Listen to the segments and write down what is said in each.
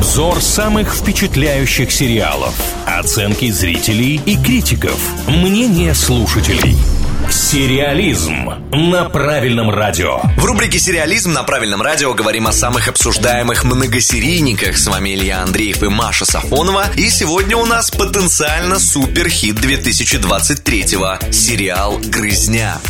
Обзор самых впечатляющих сериалов. Оценки зрителей и критиков. Мнение слушателей. Сериализм на правильном радио. В рубрике «Сериализм» на правильном радио говорим о самых обсуждаемых многосерийниках. С вами Илья Андреев и Маша Сафонова. И сегодня у нас потенциально суперхит 2023-го. Сериал «Грызня».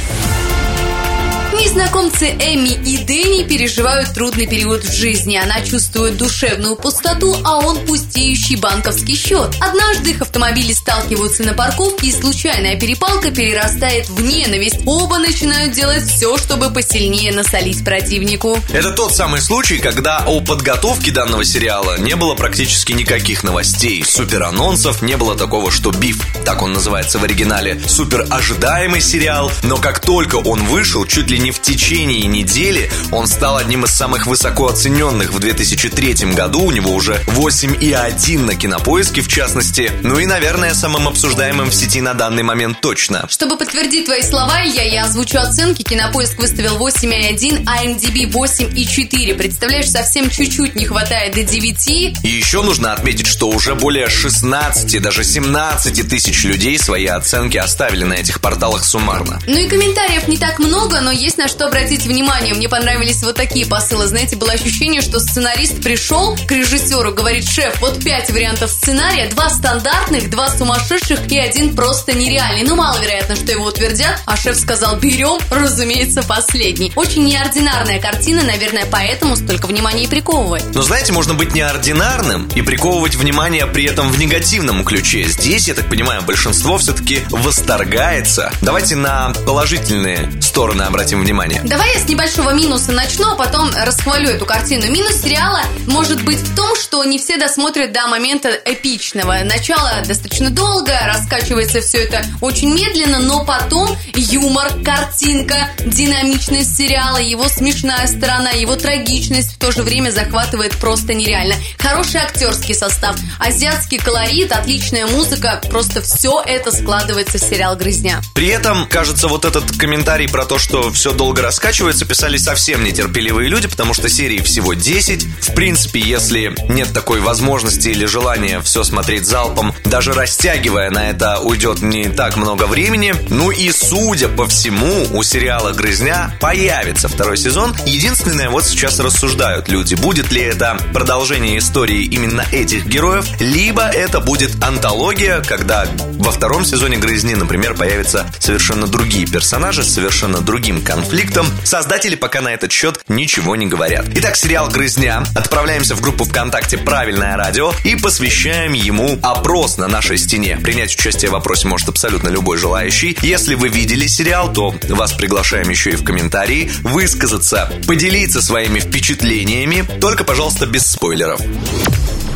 Незнакомцы Эми и Дэнни переживают трудный период в жизни. Она чувствует душевную пустоту, а он пустеющий банковский счет. Однажды их автомобили сталкиваются на парковке, и случайная перепалка перерастает в ненависть. Оба начинают делать все, чтобы посильнее насолить противнику. Это тот самый случай, когда о подготовке данного сериала не было практически никаких новостей, супер анонсов, не было такого, что биф, так он называется в оригинале, супер ожидаемый сериал, но как только он вышел, чуть ли не в течение недели он стал одним из самых высоко оцененных в 2003 году. У него уже 8,1 на кинопоиске, в частности. Ну и, наверное, самым обсуждаемым в сети на данный момент точно. Чтобы подтвердить твои слова, Илья, я озвучу оценки. Кинопоиск выставил 8,1, а MDB 8,4. Представляешь, совсем чуть-чуть не хватает до 9. И еще нужно отметить, что уже более 16, даже 17 тысяч людей свои оценки оставили на этих порталах суммарно. Ну и комментариев не так много, но есть на что обратить внимание. Мне понравились вот такие посылы. Знаете, было ощущение, что сценарист пришел к режиссеру, говорит, шеф, вот пять вариантов сценария, два стандартных, два сумасшедших и один просто нереальный. Ну, маловероятно, что его утвердят, а шеф сказал, берем, разумеется, последний. Очень неординарная картина, наверное, поэтому столько внимания и приковывает. Но знаете, можно быть неординарным и приковывать внимание при этом в негативном ключе. Здесь, я так понимаю, большинство все-таки восторгается. Давайте на положительные стороны обратим внимание. Давай я с небольшого минуса начну, а потом расхвалю эту картину. Минус сериала может быть в том, что не все досмотрят до момента эпичного. Начало достаточно долго, раскачивается все это очень медленно, но потом юмор, картинка, динамичность сериала, его смешная сторона, его трагичность в то же время захватывает просто нереально. Хороший актерский состав, азиатский колорит, отличная музыка, просто все это складывается в сериал «Грызня». При этом, кажется, вот этот комментарий про то, что все долго раскачивается, писали совсем нетерпеливые люди, потому что серии всего 10. В принципе, если нет такой возможности или желания все смотреть залпом, даже растягивая на это уйдет не так много времени. Ну и судя по всему, у сериала «Грызня» появится второй сезон. Единственное, вот сейчас рассуждают люди, будет ли это продолжение истории именно этих героев, либо это будет антология, когда во втором сезоне «Грызни», например, появятся совершенно другие персонажи с совершенно другим конфликтом. Создатели пока на этот счет ничего не говорят. Итак, сериал «Грызня». Отправляемся в группу ВКонтакте «Правильное радио» и посвящаем ему опрос на нашей стене. Принять участие в вопросе может абсолютно любой желающий. Если вы видели сериал, то вас приглашаем еще и в комментарии высказаться, поделиться своими впечатлениями, только, пожалуйста, без спойлеров.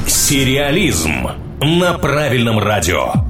Сериализм на правильном радио.